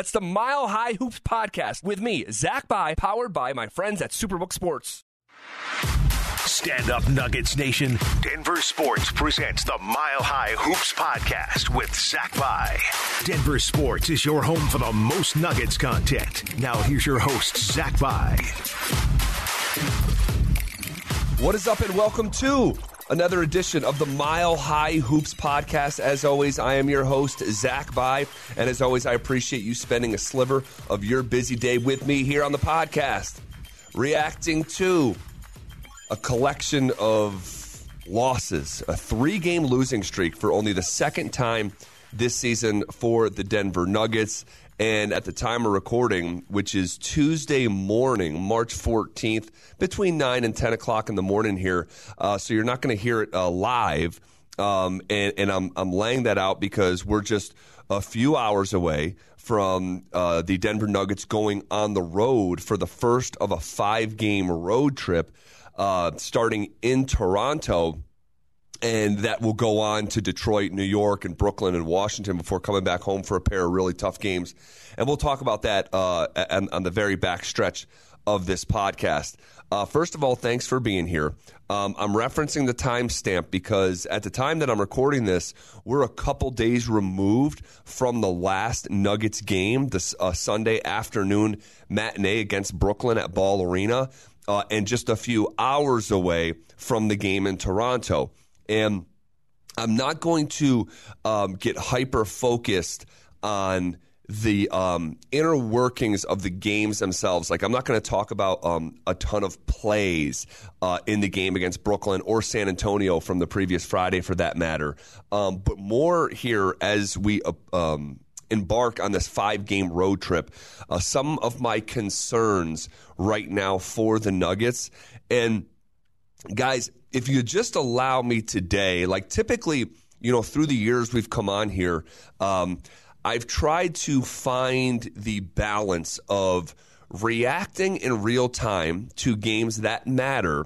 That's the Mile High Hoops podcast with me, Zach Bye, powered by my friends at Superbook Sports. Stand up, Nuggets Nation. Denver Sports presents the Mile High Hoops podcast with Zach Bye. Denver Sports is your home for the most Nuggets content. Now, here's your host, Zach Bye. What is up, and welcome to another edition of the Mile High Hoops podcast. As always, I am your host, Zach Bye, and as always, I appreciate you spending a sliver of your busy day with me here on the podcast, reacting to a collection of losses, a three game losing streak for only the second time this season for the Denver Nuggets. And at the time of recording, which is Tuesday morning, March 14th, between 9 and 10 o'clock in the morning here. Uh, so you're not going to hear it uh, live. Um, and, and I'm, I'm laying that out because we're just a few hours away from uh, the Denver Nuggets going on the road for the first of a five game road trip uh, starting in Toronto. And that will go on to Detroit, New York, and Brooklyn and Washington before coming back home for a pair of really tough games. And we'll talk about that uh, on, on the very back stretch of this podcast. Uh, first of all, thanks for being here. Um, I'm referencing the timestamp because at the time that I'm recording this, we're a couple days removed from the last Nuggets game, this uh, Sunday afternoon matinee against Brooklyn at Ball Arena uh, and just a few hours away from the game in Toronto. And I'm not going to um, get hyper focused on the um, inner workings of the games themselves. Like, I'm not going to talk about um, a ton of plays uh, in the game against Brooklyn or San Antonio from the previous Friday, for that matter. Um, but more here as we uh, um, embark on this five game road trip, uh, some of my concerns right now for the Nuggets. And guys, if you just allow me today, like typically, you know, through the years we've come on here, um, I've tried to find the balance of reacting in real time to games that matter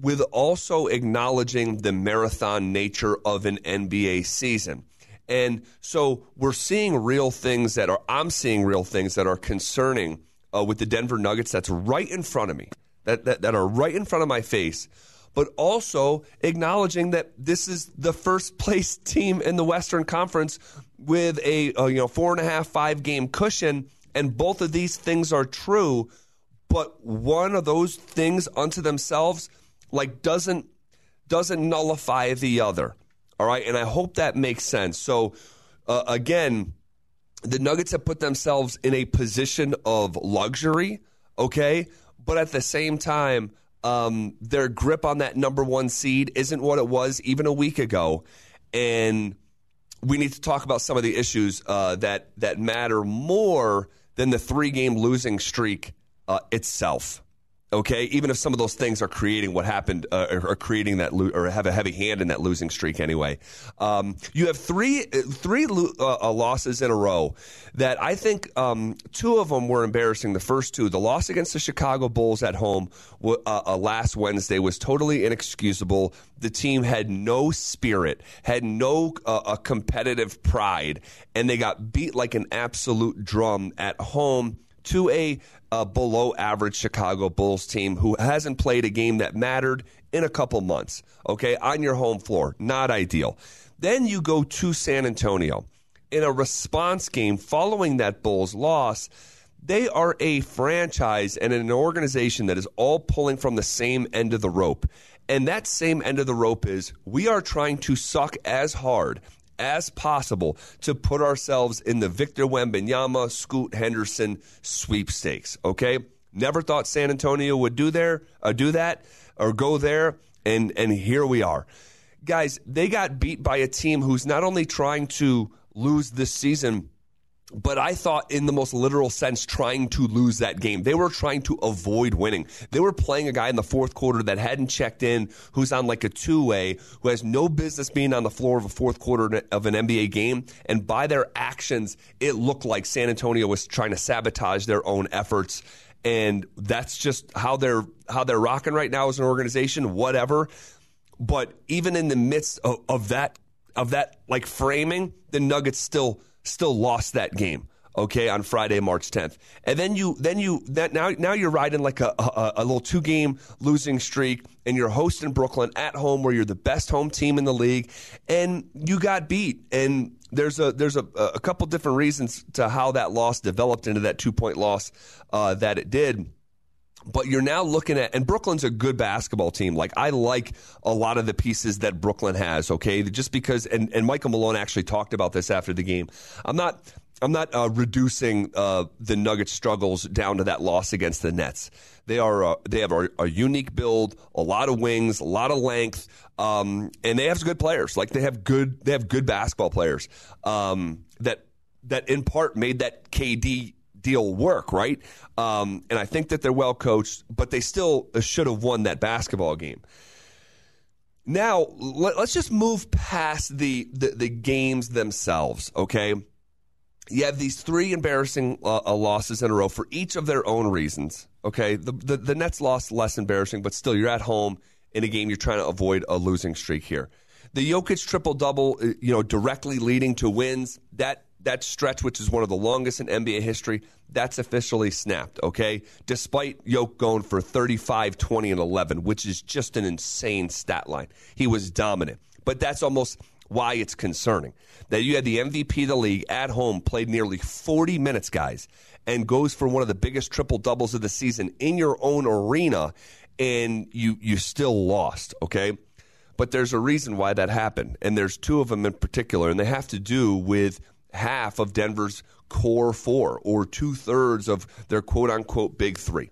with also acknowledging the marathon nature of an NBA season. And so we're seeing real things that are, I'm seeing real things that are concerning uh, with the Denver Nuggets that's right in front of me, that, that, that are right in front of my face, but also acknowledging that this is the first place team in the Western Conference with a, a you know four and a half, five game cushion. And both of these things are true, but one of those things unto themselves like doesn't doesn't nullify the other. All right, and I hope that makes sense. So, uh, again, the Nuggets have put themselves in a position of luxury, okay? But at the same time, um, their grip on that number one seed isn't what it was even a week ago. And we need to talk about some of the issues uh, that, that matter more than the three game losing streak uh, itself okay? Even if some of those things are creating what happened uh, or, creating that lo- or have a heavy hand in that losing streak anyway. Um, you have three three lo- uh, uh, losses in a row that i think um, two of them were embarrassing. The first two the loss against the chicago bulls at home uh, uh, last wednesday was totally inexcusable. The team had no spirit had no uh, competitive pride and they got beat like an absolute drum at home to a, a below average Chicago Bulls team who hasn't played a game that mattered in a couple months, okay, on your home floor. Not ideal. Then you go to San Antonio in a response game following that Bulls loss. They are a franchise and an organization that is all pulling from the same end of the rope. And that same end of the rope is we are trying to suck as hard as possible to put ourselves in the Victor Wembanyama, Scoot Henderson sweepstakes. Okay, never thought San Antonio would do there, uh, do that, or go there, and and here we are, guys. They got beat by a team who's not only trying to lose this season but I thought, in the most literal sense, trying to lose that game. They were trying to avoid winning. They were playing a guy in the fourth quarter that hadn't checked in, who's on like a two way, who has no business being on the floor of a fourth quarter of an NBA game. And by their actions, it looked like San Antonio was trying to sabotage their own efforts. And that's just how they're how they're rocking right now as an organization. Whatever. But even in the midst of, of that of that like framing, the Nuggets still still lost that game. okay, on Friday, March 10th. And then you, then you, that now, now you're riding like a, a, a little two game losing streak and you're hosting Brooklyn at home where you're the best home team in the league and you got beat. And there's a, there's a, a couple different reasons to how that loss developed into that two point loss uh, that it did but you're now looking at and Brooklyn's a good basketball team. Like I like a lot of the pieces that Brooklyn has, okay? Just because and, and Michael Malone actually talked about this after the game. I'm not I'm not uh, reducing uh, the Nuggets' struggles down to that loss against the Nets. They are uh, they have a, a, unique build, a lot of wings, a lot of length, um, and they have good players. Like they have good they have good basketball players um, that that in part made that KD deal work, right? Um, and I think that they're well coached, but they still should have won that basketball game. Now let, us just move past the, the the games themselves, okay? you have these three embarrassing uh, uh, losses in a row for each of their own reasons. Okay, the, the, the Nets loss less embarrassing, but still you're at home in a game you're trying to avoid a losing streak here. The Jokic triple double, uh, you know, directly leading to wins. That that stretch, which is one of the longest in NBA history, that's officially snapped. Okay, despite Yoke going for 35, 20, and 11, which is just an insane stat line. He was dominant, but that's almost why it's concerning. That you had the MVP of the league at home, played nearly 40 minutes, guys, and goes for one of the biggest triple doubles of the season in your own arena, and you you still lost. Okay. But there's a reason why that happened, and there's two of them in particular, and they have to do with half of Denver's core four or two thirds of their quote unquote big three.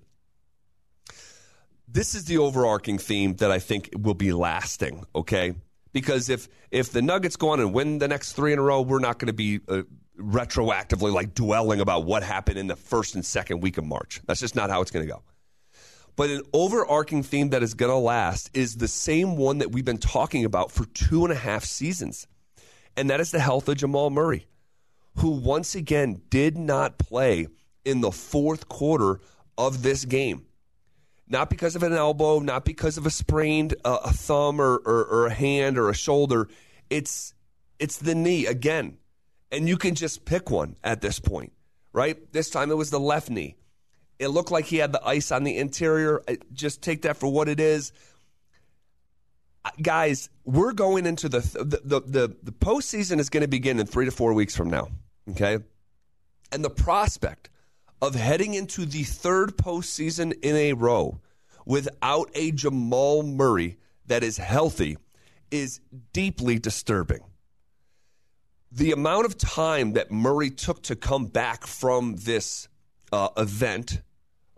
This is the overarching theme that I think will be lasting, okay? because if if the Nuggets go on and win the next three in a row, we're not going to be uh, retroactively like dwelling about what happened in the first and second week of March. That's just not how it's going to go. But an overarching theme that is going to last is the same one that we've been talking about for two and a half seasons, and that is the health of Jamal Murray, who once again did not play in the fourth quarter of this game not because of an elbow, not because of a sprained uh, a thumb or, or, or a hand or a shoulder. It's it's the knee again, and you can just pick one at this point, right? This time it was the left knee. It looked like he had the ice on the interior. Just take that for what it is. Guys, we're going into the the the, the, the postseason is going to begin in three to four weeks from now. Okay, and the prospect of heading into the third postseason in a row without a Jamal Murray that is healthy is deeply disturbing. The amount of time that Murray took to come back from this uh, event,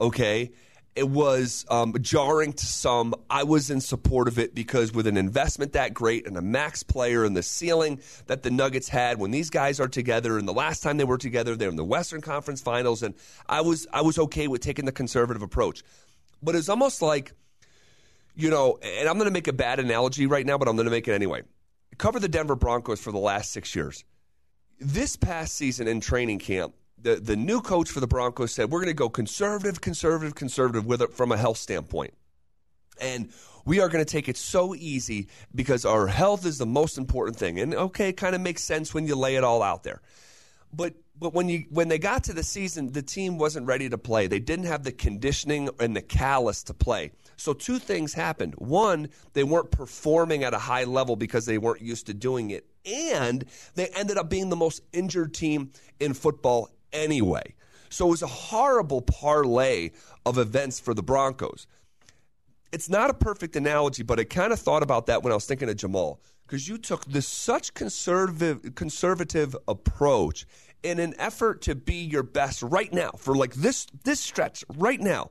okay, it was um, jarring to some. I was in support of it because with an investment that great and a max player and the ceiling that the Nuggets had when these guys are together, and the last time they were together, they're in the Western Conference Finals, and I was I was okay with taking the conservative approach. But it's almost like, you know, and I'm going to make a bad analogy right now, but I'm going to make it anyway. Cover the Denver Broncos for the last six years. This past season in training camp, the, the new coach for the Broncos said, we're going to go conservative, conservative, conservative with it from a health standpoint. And we are going to take it so easy because our health is the most important thing. And okay, it kind of makes sense when you lay it all out there. But but when you when they got to the season, the team wasn't ready to play. They didn't have the conditioning and the callus to play. So two things happened. One, they weren't performing at a high level because they weren't used to doing it, and they ended up being the most injured team in football anyway. So it was a horrible parlay of events for the Broncos. It's not a perfect analogy, but I kind of thought about that when I was thinking of Jamal because you took this such conservative conservative approach in an effort to be your best right now for like this this stretch right now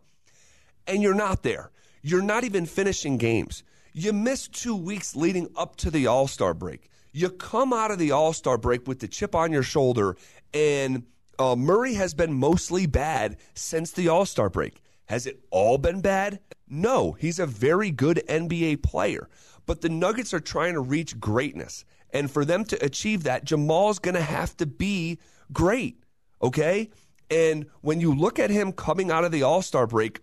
and you're not there you're not even finishing games you missed two weeks leading up to the all-star break you come out of the all-star break with the chip on your shoulder and uh, Murray has been mostly bad since the All Star break. Has it all been bad? No, he's a very good NBA player. But the Nuggets are trying to reach greatness. And for them to achieve that, Jamal's going to have to be great. Okay? And when you look at him coming out of the All Star break,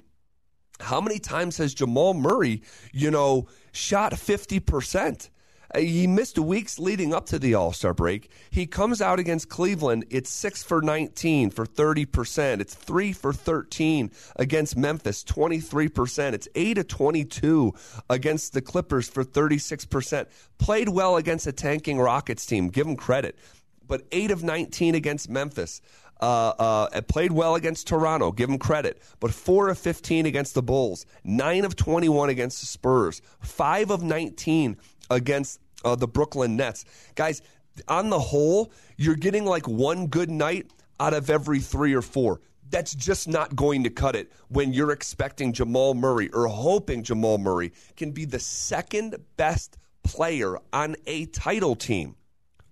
how many times has Jamal Murray, you know, shot 50%? Uh, he missed weeks leading up to the All Star break. He comes out against Cleveland. It's six for 19 for 30%. It's three for 13 against Memphis, 23%. It's eight of 22 against the Clippers for 36%. Played well against a tanking Rockets team. Give him credit. But eight of 19 against Memphis. Uh, uh, played well against Toronto, give him credit, but 4 of 15 against the Bulls, 9 of 21 against the Spurs, 5 of 19 against uh, the Brooklyn Nets. Guys, on the whole, you're getting like one good night out of every three or four. That's just not going to cut it when you're expecting Jamal Murray or hoping Jamal Murray can be the second best player on a title team.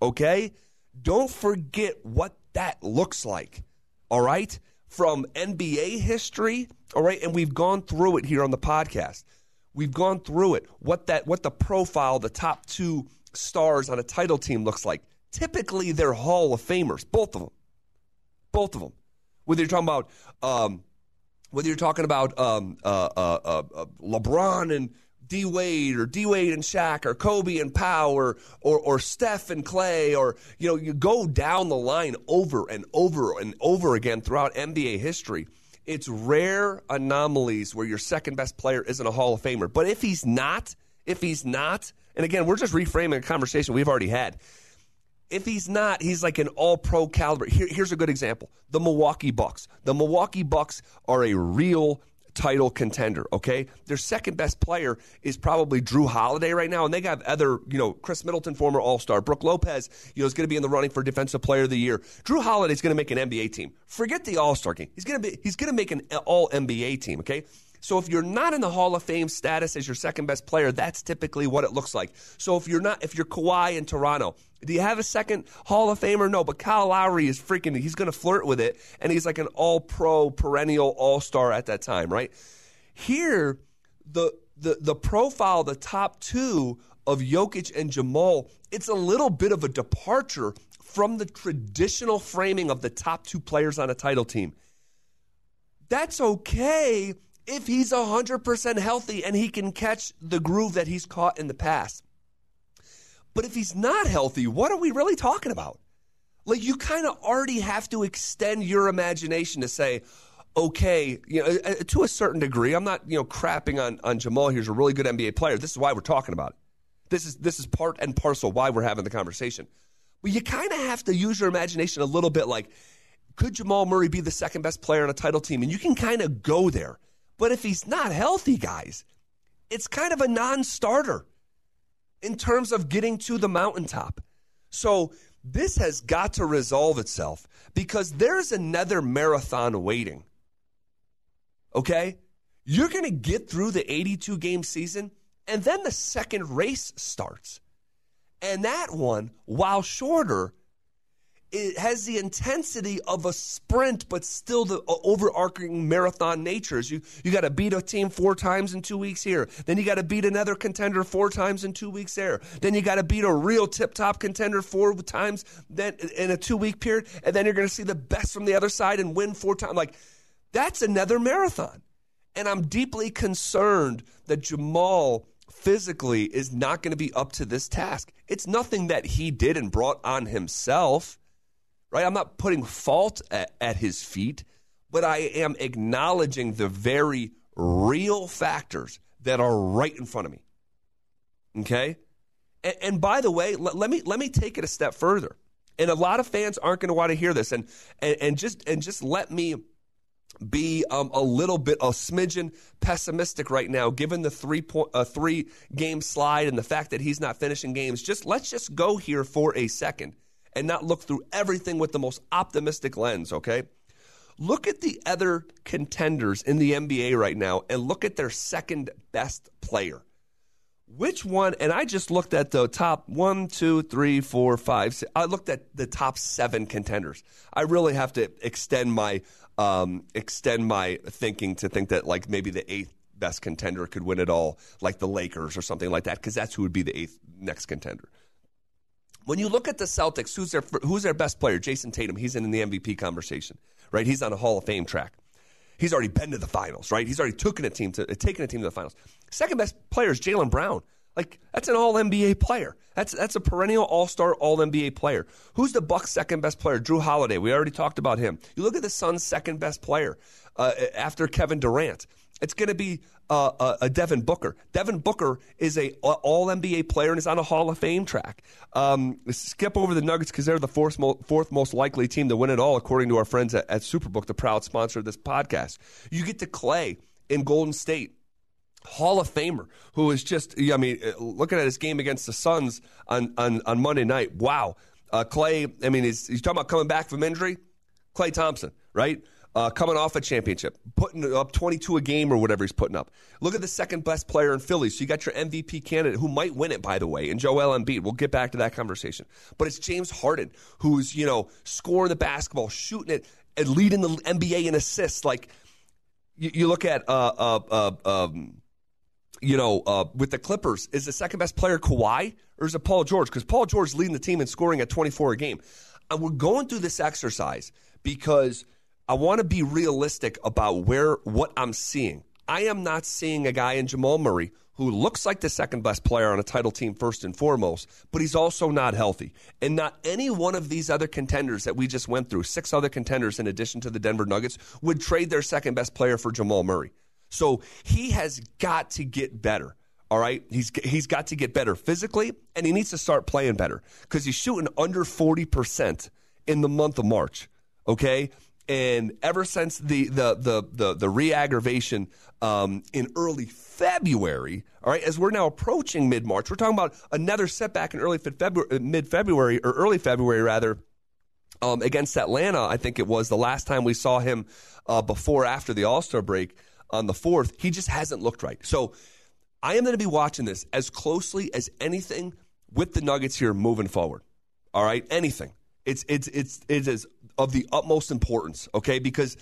Okay? Don't forget what that looks like. All right? From NBA history, all right? And we've gone through it here on the podcast. We've gone through it. What that what the profile, the top two stars on a title team looks like. Typically, they're Hall of Famers, both of them. Both of them. Whether you're talking about um, whether you're talking about um, uh, uh, uh, uh LeBron and D Wade or D Wade and Shaq or Kobe and or, or or Steph and Klay or you know you go down the line over and over and over again throughout NBA history. It's rare anomalies where your second best player isn't a Hall of Famer. But if he's not, if he's not, and again, we're just reframing a conversation we've already had. If he's not, he's like an all pro caliber. Here, here's a good example the Milwaukee Bucks. The Milwaukee Bucks are a real title contender, okay? Their second best player is probably Jrue Holiday right now, and they got other, you know, Khris Middleton, former All Star, Brook Lopez, you know, is going to be in the running for Defensive Player of the Year. Jrue Holiday is going to make an NBA team. Forget the All Star game. He's going to be he's going to make an All NBA team, okay? So if you're not in the Hall of Fame status as your second best player, that's typically what it looks like. So if you're not, if you're Kawhi in Toronto, do you have a second Hall of Famer? No, but Kyle Lowry is freaking, he's going to flirt with it, and he's like an all pro, perennial all star at that time, right? Here, the, the, the profile, the top two of Jokic and Jamal, it's a little bit of a departure from the traditional framing of the top two players on a title team. That's okay if he's 100% healthy and he can catch the groove that he's caught in the past. But if he's not healthy, what are we really talking about? Like, you kind of already have to extend your imagination to say, okay, you know, uh, to a certain degree, I'm not, you know, crapping on, on Jamal. He's a really good NBA player. This is why we're talking about it. This is, this is part and parcel why we're having the conversation. But you kind of have to use your imagination a little bit like, could Jamal Murray be the second best player on a title team? And you can kind of go there. But if he's not healthy, guys, it's kind of a non starter in terms of getting to the mountaintop. So this has got to resolve itself because there's another marathon waiting. Okay? You're going to get through the 82 game season, and then the second race starts. And that one, while shorter, it has the intensity of a sprint, but still the overarching marathon natures. You you got to beat a team four times in two weeks here. Then you got to beat another contender four times in two weeks there. Then you got to beat a real tip top contender four times then in a two week period, and then you're going to see the best from the other side and win four times. Like that's another marathon, and I'm deeply concerned that Jamal physically is not going to be up to this task. It's nothing that he did and brought on himself right? I'm not putting fault at, at his feet, but I am acknowledging the very real factors that are right in front of me. Okay? And, and by the way, let, let, me let me take it a step further. And a lot of fans aren't going to want to hear this. And, and and just and just let me be um, a little bit a smidgen pessimistic right now, given the three point uh, three game slide and the fact that he's not finishing games. Just let's just go here for a second and not look through everything with the most optimistic lens, okay? Look at the other contenders in the NBA right now and look at their second best player. Which one? And I just looked at the top one, two, three, four, five. Six, I looked at the top seven contenders. I really have to extend my um, extend my thinking to think that like maybe the eighth best contender could win it all, like the Lakers or something like that, because that's who would be the eighth next contender. When you look at the Celtics, who's their who's their best player? Jayson Tatum. He's in the MVP conversation, right? He's on a Hall of Fame track. He's already been to the finals, right? He's already taken a team to taken a team to the finals. Second best player is Jaylen Brown. Like that's an All NBA player. That's that's a perennial All Star, All NBA player. Who's the Bucks' second best player? Jrue Holiday. We already talked about him. You look at the Suns' second best player uh, after Kevin Durant. It's going to be uh, a, a, Devin Booker. Devin Booker is a All NBA player and is on a Hall of Fame track. Um, skip over the Nuggets because they're the fourth, mo- fourth most likely team to win it all, according to our friends at, at Superbook, the proud sponsor of this podcast. You get to Klay in Golden State. Hall of Famer who is just, I mean, uh, looking at his game against the Suns on, on, on Monday night, wow. Uh, Klay, I mean, he's, he's talking about coming back from injury. Klay Thompson, right? Uh, coming off a championship, putting up 22 a game or whatever he's putting up. Look at the second best player in Philly. So you got your MVP candidate who might win it, by the way, and Joel Embiid. We'll get back to that conversation. But it's James Harden who's, you know, scoring the basketball, shooting it, and leading the NBA in assists. Like, you, you look at, uh, uh, uh um, you know, uh, with the Clippers, is the second best player Kawhi or is it Paul George? Because Paul George is leading the team in scoring at 24 a game. And we're going through this exercise because I want to be realistic about where what I'm seeing. I am not seeing a guy in Jamal Murray who looks like the second best player on a title team first and foremost, but he's also not healthy. And not any one of these other contenders that we just went through, six other contenders in addition to the Denver Nuggets, would trade their second best player for Jamal Murray. So he has got to get better. All right, he's he's got to get better physically, and he needs to start playing better because he's shooting under forty percent in the month of March. Okay, and ever since the the the the, the re-aggravation um, in early February, all right, as we're now approaching mid March, we're talking about another setback in early February, mid February or early February rather. Um, against Atlanta, I think it was the last time we saw him uh, before after the All Star break on the fourth. He just hasn't looked right. So I am going to be watching this as closely as anything with the Nuggets here moving forward. All right, anything. It's it's it's it is of the utmost importance. Okay, because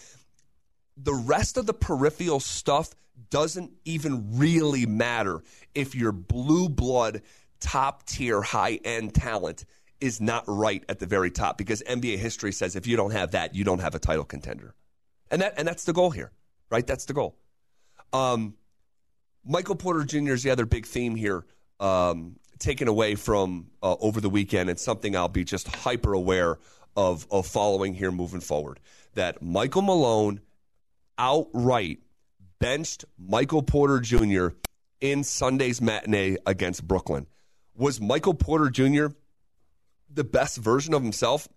the rest of the peripheral stuff doesn't even really matter if your blue blood, top tier, high end talent is not right at the very top. Because NBA history says if you don't have that, you don't have a title contender, and that and that's the goal here right? That's the goal. Um, Michael Porter Jr. is the other big theme here, um, taken away from uh, over the weekend, and something I'll be just hyper aware of, of following here moving forward. That Michael Malone outright benched Michael Porter Jr. in Sunday's matinee against Brooklyn. Was Michael Porter Jr. the best version of himself?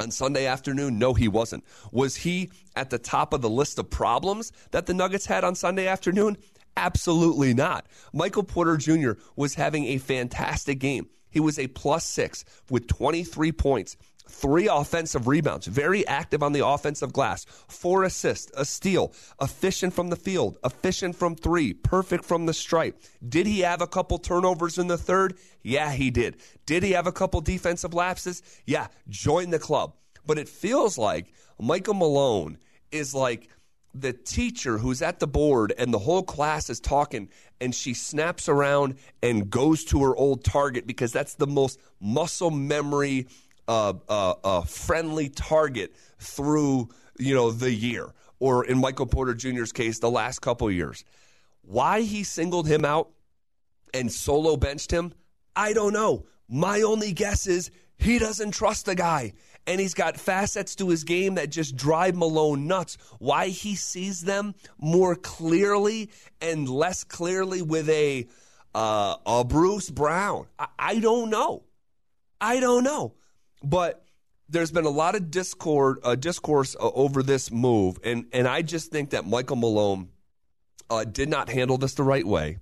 on Sunday afternoon? No, he wasn't. Was he at the top of the list of problems that the Nuggets had on Sunday afternoon? Absolutely not. Michael Porter Jr. was having a fantastic game. He was a plus six with 23 points, three offensive rebounds, very active on the offensive glass, four assists, a steal, efficient from the field, efficient from three, perfect from the stripe. Did he have a couple turnovers in the third? Yeah, he did. Did he have a couple defensive lapses? Yeah, join the club. But it feels like Michael Malone is like the teacher who's at the board and the whole class is talking and she snaps around and goes to her old target because that's the most muscle memory uh, friendly target through you know the year, or in Michael Porter Jr.'s case, the last couple years. Why he singled him out and solo benched him, I don't know. My only guess is he doesn't trust the guy. And he's got facets to his game that just drive Malone nuts. Why he sees them more clearly and less clearly with a uh, a Bruce Brown, I, I don't know. I don't know. But there's been a lot of discord, uh, discourse uh, over this move, and and I just think that Michael Malone uh, did not handle this the right way.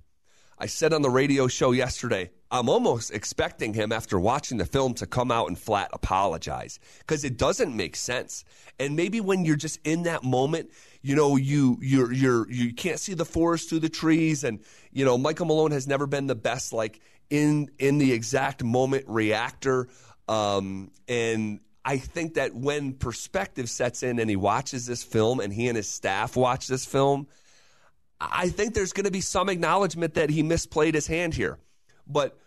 I said on the radio show yesterday, I'm almost expecting him after watching the film to come out and flat apologize because it doesn't make sense. And maybe when you're just in that moment, you know, you you're you're you can't see the forest through the trees, and you know, Michael Malone has never been the best like in in the exact moment reactor. Um, and I think that when perspective sets in and he watches this film and he and his staff watch this film, I think there's going to be some acknowledgement that he misplayed his hand here. But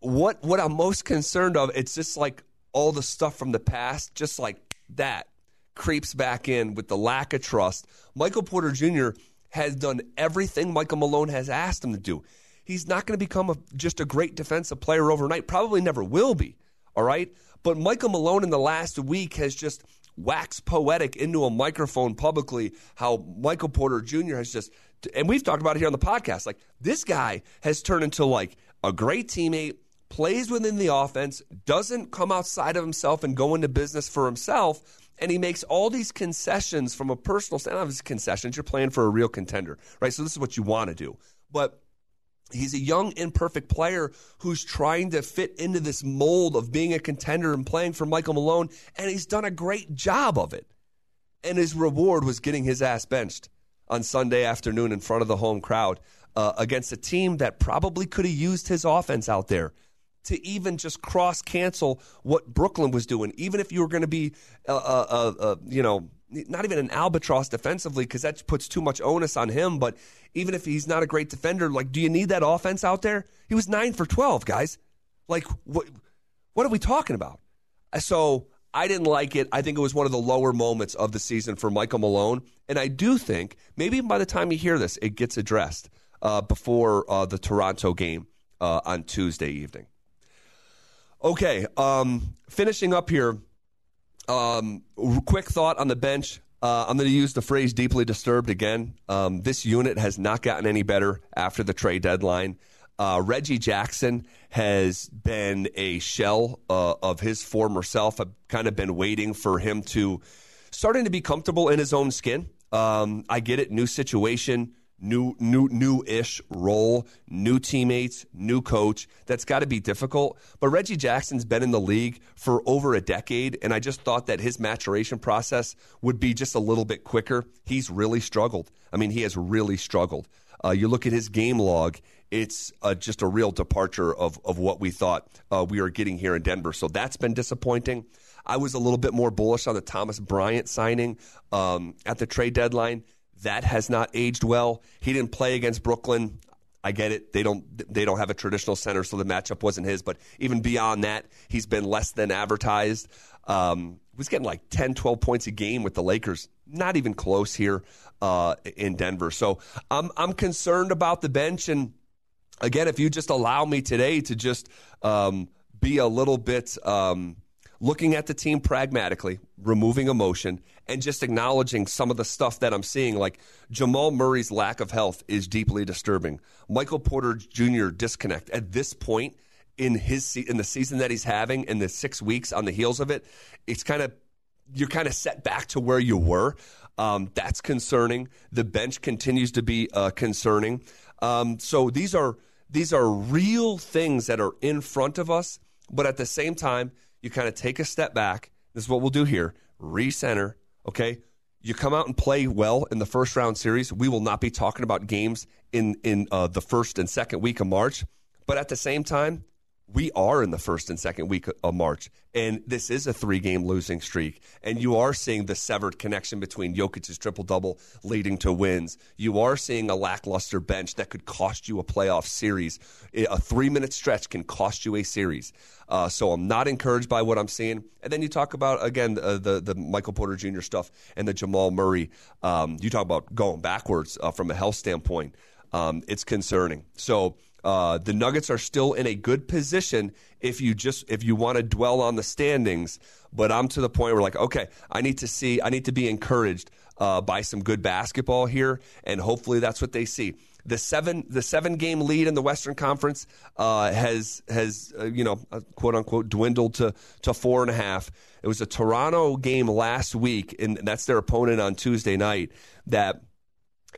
what what I'm most concerned of, it's just like all the stuff from the past, just like that creeps back in with the lack of trust. Michael Porter Jr. has done everything Michael Malone has asked him to do. He's not going to become a, just a great defensive player overnight. Probably never will be. All right. But Michael Malone in the last week has just waxed poetic into a microphone publicly how Michael Porter Jr. has just, and we've talked about it here on the podcast. Like this guy has turned into like a great teammate, plays within the offense, doesn't come outside of himself and go into business for himself. And he makes all these concessions from a personal standpoint. His concessions, you're playing for a real contender, right? So this is what you want to do. But He's a young, imperfect player who's trying to fit into this mold of being a contender and playing for Michael Malone, and he's done a great job of it. And his reward was getting his ass benched on Sunday afternoon in front of the home crowd uh, against a team that probably could have used his offense out there to even just cross cancel what Brooklyn was doing. Even if you were going to be, uh, uh, uh, uh you know, not even an albatross defensively because that puts too much onus on him. But even if he's not a great defender, like, do you need that offense out there? He was nine for 12, guys. Like, what, what are we talking about? So I didn't like it. I think it was one of the lower moments of the season for Michael Malone. And I do think maybe by the time you hear this, it gets addressed uh, before uh, the Toronto game uh, on Tuesday evening. Okay, um, finishing up here. Um, quick thought on the bench. Uh, I'm going to use the phrase deeply disturbed again. Um, this unit has not gotten any better after the trade deadline. Uh, Reggie Jackson has been a shell uh, of his former self. I've kind of been waiting for him to starting to be comfortable in his own skin. Um, I get it, new situation, new new new-ish role, new teammates, new coach. That's got to be difficult. But Reggie Jackson's been in the league for over a decade and I just thought that his maturation process would be just a little bit quicker. He's really struggled. I mean, he has really struggled. Uh, you look at his game log, it's uh, just a real departure of, of what we thought uh, we were getting here in Denver. So that's been disappointing. I was a little bit more bullish on the Thomas Bryant signing um, at the trade deadline. That has not aged well. He didn't play against Brooklyn. I get it. They don't they don't have a traditional center, so the matchup wasn't his. But even beyond that, he's been less than advertised. Um, was getting like 10, 12 points a game with the Lakers. Not even close here uh, in Denver. So I'm I'm concerned about the bench. And again, if you just allow me today to just um, be a little bit. Um, looking at the team pragmatically, removing emotion, and just acknowledging some of the stuff that I'm seeing. Like Jamal Murray's lack of health is deeply disturbing. Michael Porter Jr. disconnect at this point in his in the season that he's having in the six weeks on the heels of it, it's kind of you're kind of set back to where you were. Um, that's concerning. The bench continues to be uh, concerning. Um, so these are these are real things that are in front of us, but at the same time you kind of take a step back. This is what we'll do here recenter, okay? You come out and play well in the first round series. We will not be talking about games in, in uh, the first and second week of March. But at the same time, we are in the first and second week of March, and this is a three game losing streak. And you are seeing the severed connection between Jokic's triple double leading to wins. You are seeing a lackluster bench that could cost you a playoff series. A three minute stretch can cost you a series. Uh, so I'm not encouraged by what I'm seeing. And then you talk about, again, uh, the, the Michael Porter Jr. stuff and the Jamal Murray. Um, you talk about going backwards uh, from a health standpoint. Um, it's concerning. So, uh, the Nuggets are still in a good position if you just if you want to dwell on the standings. But I'm to the point where like, okay, I need to see, I need to be encouraged uh, by some good basketball here, and hopefully that's what they see. The seven the seven game lead in the Western Conference uh, has has uh, you know uh, quote unquote dwindled to to four and a half. It was a Toronto game last week, and that's their opponent on Tuesday night that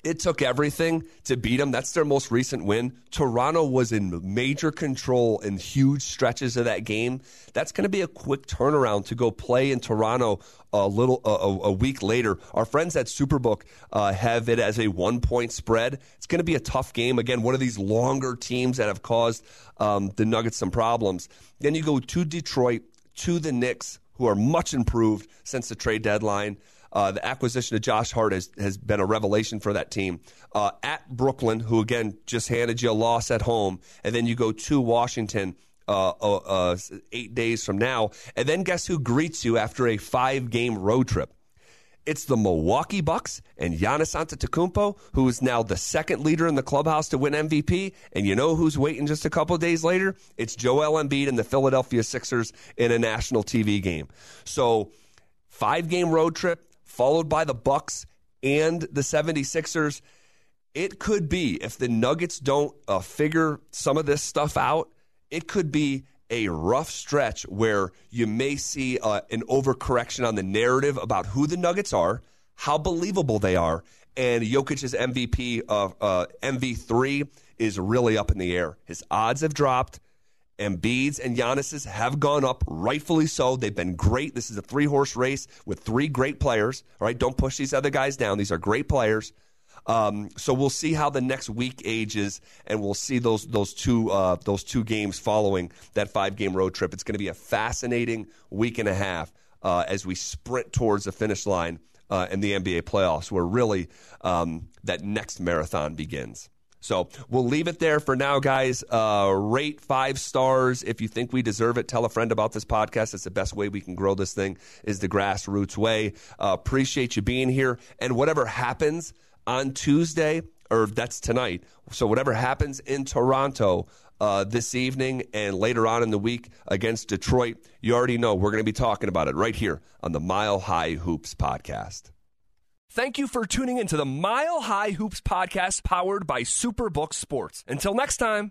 it took everything to beat them. That's their most recent win. Toronto was in major control in huge stretches of that game. That's going to be a quick turnaround to go play in Toronto a little a, a week later. Our friends at Superbook uh, have it as a one point spread. It's going to be a tough game. Again, one of these longer teams that have caused um, the Nuggets some problems. Then you go to Detroit, to the Knicks, who are much improved since the trade deadline. Uh, the acquisition of Josh Hart has, has been a revelation for that team. Uh, at Brooklyn, who again just handed you a loss at home, and then you go to Washington. Uh, uh, uh eight days from now, and then guess who greets you after a five-game road trip? It's the Milwaukee Bucks and Giannis Antetokounmpo, who is now the second leader in the clubhouse to win MVP. And you know who's waiting just a couple days later? It's Joel Embiid and the Philadelphia Sixers in a national TV game. So, five game road trip followed by the Bucks and the 76ers. It could be if the Nuggets don't uh, figure some of this stuff out, it could be a rough stretch where you may see uh, an overcorrection on the narrative about who the Nuggets are, how believable they are, and Jokic's MVP of uh, MV3 is really up in the air. His odds have dropped. Embiid's and Giannis's have gone up, rightfully so. They've been great. This is a three horse race with three great players. All right, don't push these other guys down. These are great players. Um, so we'll see how the next week ages, and we'll see those those two uh, those two games following that five game road trip. It's going to be a fascinating week and a half uh, as we sprint towards the finish line uh, in the NBA playoffs, where really um, that next marathon begins. So we'll leave it there for now, guys. Uh, rate five stars if you think we deserve it. Tell a friend about this podcast. It's the best way we can grow this thing is the grassroots way. Uh, appreciate you being here. And whatever happens on Tuesday, or that's tonight. So whatever happens in Toronto uh, this evening and later on in the week against Detroit, you already know we're going to be talking about it right here on the Mile High Hoops podcast. Thank you for tuning into the Mile High Hoops podcast powered by Superbook Sports. Until next time.